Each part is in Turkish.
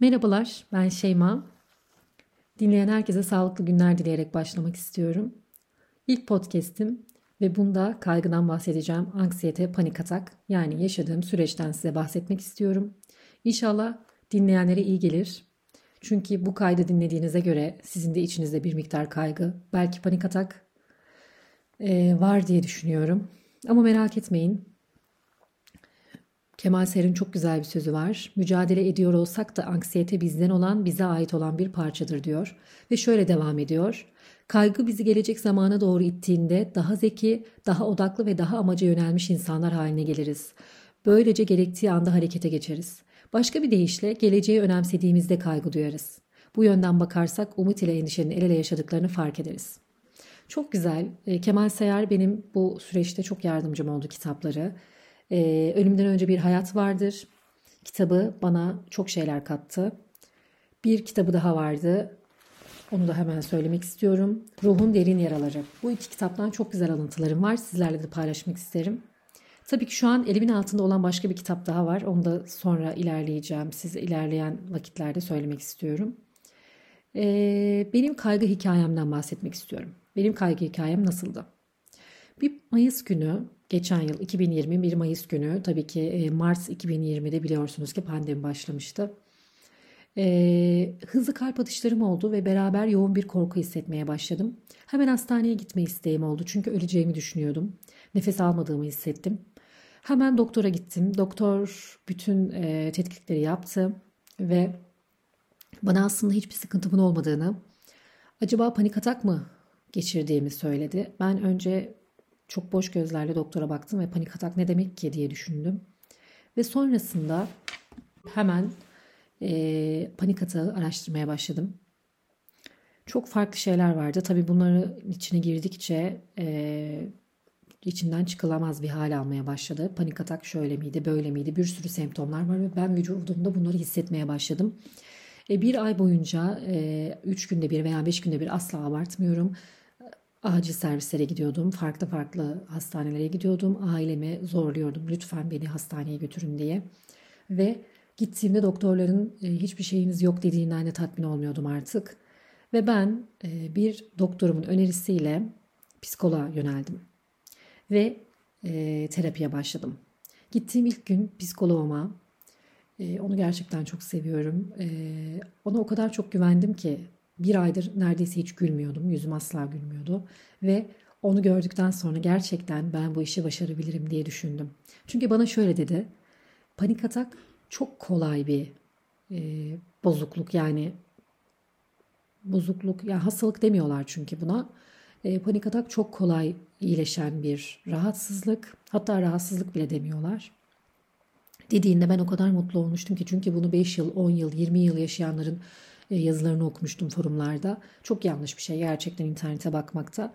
Merhabalar, ben Şeyma. Dinleyen herkese sağlıklı günler dileyerek başlamak istiyorum. İlk podcast'im ve bunda kaygıdan bahsedeceğim. Anksiyete, panik atak yani yaşadığım süreçten size bahsetmek istiyorum. İnşallah dinleyenlere iyi gelir. Çünkü bu kaydı dinlediğinize göre sizin de içinizde bir miktar kaygı, belki panik atak e, var diye düşünüyorum. Ama merak etmeyin. Kemal Ser'in çok güzel bir sözü var. Mücadele ediyor olsak da anksiyete bizden olan, bize ait olan bir parçadır diyor. Ve şöyle devam ediyor. Kaygı bizi gelecek zamana doğru ittiğinde daha zeki, daha odaklı ve daha amaca yönelmiş insanlar haline geliriz. Böylece gerektiği anda harekete geçeriz. Başka bir deyişle geleceği önemsediğimizde kaygı duyarız. Bu yönden bakarsak umut ile endişenin el ele yaşadıklarını fark ederiz. Çok güzel. E, Kemal Sayar benim bu süreçte çok yardımcım oldu kitapları. Ee, Ölümden Önce Bir Hayat Vardır. Kitabı bana çok şeyler kattı. Bir kitabı daha vardı. Onu da hemen söylemek istiyorum. Ruhun Derin Yaraları. Bu iki kitaptan çok güzel alıntılarım var. Sizlerle de paylaşmak isterim. Tabii ki şu an elimin altında olan başka bir kitap daha var. Onu da sonra ilerleyeceğim. Size ilerleyen vakitlerde söylemek istiyorum. Ee, benim kaygı hikayemden bahsetmek istiyorum. Benim kaygı hikayem nasıldı? Bir Mayıs günü geçen yıl 2020 1 Mayıs günü tabii ki e, Mart 2020'de biliyorsunuz ki pandemi başlamıştı. Ee, hızlı kalp atışlarım oldu ve beraber yoğun bir korku hissetmeye başladım. Hemen hastaneye gitme isteğim oldu çünkü öleceğimi düşünüyordum. Nefes almadığımı hissettim. Hemen doktora gittim. Doktor bütün e, tetkikleri yaptı ve bana aslında hiçbir sıkıntımın olmadığını, acaba panik atak mı geçirdiğimi söyledi. Ben önce çok boş gözlerle doktora baktım ve panik atak ne demek ki diye düşündüm. Ve sonrasında hemen e, panik atağı araştırmaya başladım. Çok farklı şeyler vardı. Tabii bunları içine girdikçe e, içinden çıkılamaz bir hal almaya başladı. Panik atak şöyle miydi, böyle miydi? Bir sürü semptomlar var ve ben vücudumda bunları hissetmeye başladım. E, bir ay boyunca, e, üç günde bir veya beş günde bir asla abartmıyorum acil servislere gidiyordum. Farklı farklı hastanelere gidiyordum. Ailemi zorluyordum. Lütfen beni hastaneye götürün diye. Ve gittiğimde doktorların e, hiçbir şeyiniz yok dediğinden de tatmin olmuyordum artık. Ve ben e, bir doktorumun önerisiyle psikoloğa yöneldim. Ve e, terapiye başladım. Gittiğim ilk gün psikoloğuma onu gerçekten çok seviyorum. Ona o kadar çok güvendim ki bir aydır neredeyse hiç gülmüyordum. Yüzüm asla gülmüyordu. Ve onu gördükten sonra gerçekten ben bu işi başarabilirim diye düşündüm. Çünkü bana şöyle dedi. Panik atak çok kolay bir e, bozukluk yani bozukluk ya yani hastalık demiyorlar çünkü buna. E, panik atak çok kolay iyileşen bir rahatsızlık. Hatta rahatsızlık bile demiyorlar. Dediğinde ben o kadar mutlu olmuştum ki çünkü bunu 5 yıl, 10 yıl, 20 yıl yaşayanların yazılarını okumuştum forumlarda. Çok yanlış bir şey gerçekten internete bakmakta.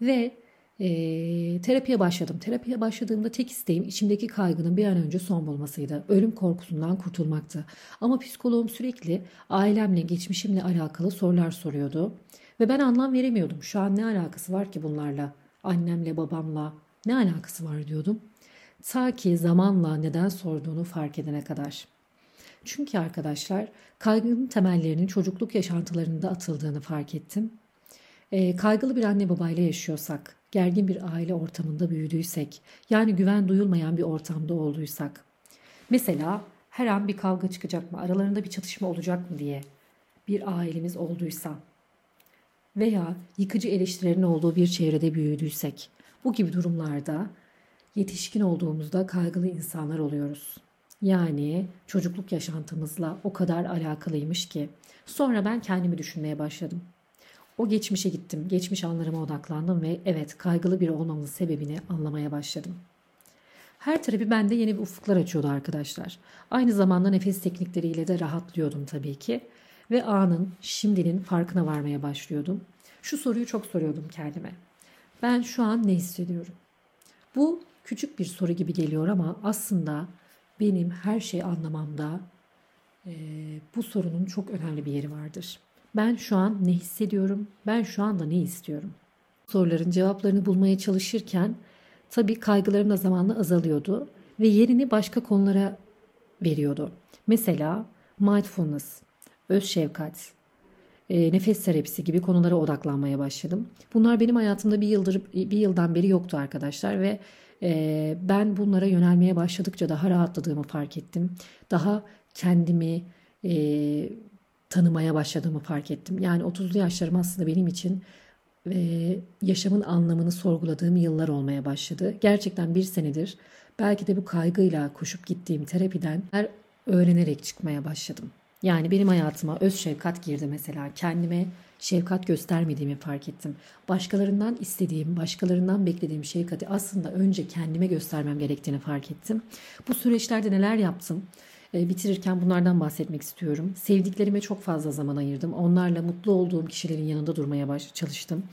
Ve e, terapiye başladım. Terapiye başladığımda tek isteğim içimdeki kaygının bir an önce son bulmasıydı. Ölüm korkusundan kurtulmaktı. Ama psikoloğum sürekli ailemle, geçmişimle alakalı sorular soruyordu. Ve ben anlam veremiyordum. Şu an ne alakası var ki bunlarla? Annemle, babamla ne alakası var diyordum. Ta ki zamanla neden sorduğunu fark edene kadar. Çünkü arkadaşlar kaygının temellerinin çocukluk yaşantılarında atıldığını fark ettim. E, kaygılı bir anne babayla yaşıyorsak, gergin bir aile ortamında büyüdüysek, yani güven duyulmayan bir ortamda olduysak, mesela her an bir kavga çıkacak mı, aralarında bir çatışma olacak mı diye bir ailemiz olduysa veya yıkıcı eleştirilerin olduğu bir çevrede büyüdüysek, bu gibi durumlarda yetişkin olduğumuzda kaygılı insanlar oluyoruz. Yani çocukluk yaşantımızla o kadar alakalıymış ki. Sonra ben kendimi düşünmeye başladım. O geçmişe gittim, geçmiş anlarıma odaklandım ve evet kaygılı biri olmamın sebebini anlamaya başladım. Her terapi bende yeni bir ufuklar açıyordu arkadaşlar. Aynı zamanda nefes teknikleriyle de rahatlıyordum tabii ki. Ve anın, şimdinin farkına varmaya başlıyordum. Şu soruyu çok soruyordum kendime. Ben şu an ne hissediyorum? Bu küçük bir soru gibi geliyor ama aslında benim her şeyi anlamamda e, bu sorunun çok önemli bir yeri vardır. Ben şu an ne hissediyorum? Ben şu anda ne istiyorum? Soruların cevaplarını bulmaya çalışırken tabii kaygılarım da zamanla azalıyordu ve yerini başka konulara veriyordu. Mesela mindfulness, öz şefkat, e, nefes terapisi gibi konulara odaklanmaya başladım. Bunlar benim hayatımda bir yıldır bir yıldan beri yoktu arkadaşlar ve e, ben bunlara yönelmeye başladıkça daha rahatladığımı fark ettim. Daha kendimi e, tanımaya başladığımı fark ettim. Yani 30'lu yaşlarım aslında benim için e, yaşamın anlamını sorguladığım yıllar olmaya başladı. Gerçekten bir senedir belki de bu kaygıyla koşup gittiğim terapiden her öğrenerek çıkmaya başladım. Yani benim hayatıma öz şefkat girdi mesela. Kendime şefkat göstermediğimi fark ettim. Başkalarından istediğim, başkalarından beklediğim şefkati aslında önce kendime göstermem gerektiğini fark ettim. Bu süreçlerde neler yaptım? E, bitirirken bunlardan bahsetmek istiyorum. Sevdiklerime çok fazla zaman ayırdım. Onlarla mutlu olduğum kişilerin yanında durmaya baş çalıştım.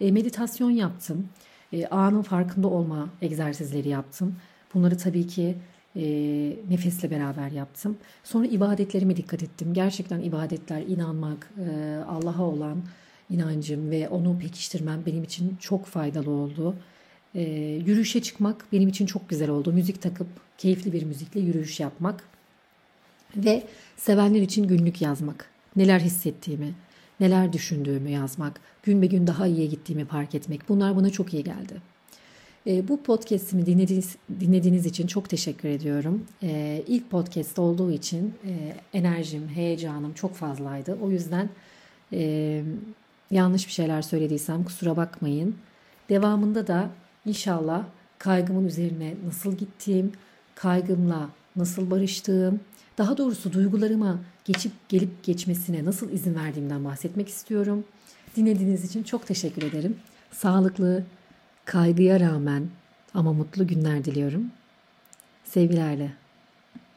E, meditasyon yaptım. E, anın farkında olma egzersizleri yaptım. Bunları tabii ki e, nefesle beraber yaptım. Sonra ibadetlerime dikkat ettim. Gerçekten ibadetler, inanmak, e, Allah'a olan inancım ve onu pekiştirmem benim için çok faydalı oldu. E, yürüyüşe çıkmak benim için çok güzel oldu. Müzik takıp keyifli bir müzikle yürüyüş yapmak ve sevenler için günlük yazmak. Neler hissettiğimi, neler düşündüğümü yazmak, gün be gün daha iyiye gittiğimi fark etmek. Bunlar bana çok iyi geldi. E, bu podcast'imi dinlediğiniz, dinlediğiniz için çok teşekkür ediyorum. E, ilk podcast olduğu için e, enerjim, heyecanım çok fazlaydı. O yüzden e, yanlış bir şeyler söylediysem kusura bakmayın. Devamında da inşallah kaygımın üzerine nasıl gittiğim, kaygımla nasıl barıştığım, daha doğrusu duygularıma geçip gelip geçmesine nasıl izin verdiğimden bahsetmek istiyorum. Dinlediğiniz için çok teşekkür ederim. Sağlıklı, kaygıya rağmen ama mutlu günler diliyorum. Sevgilerle.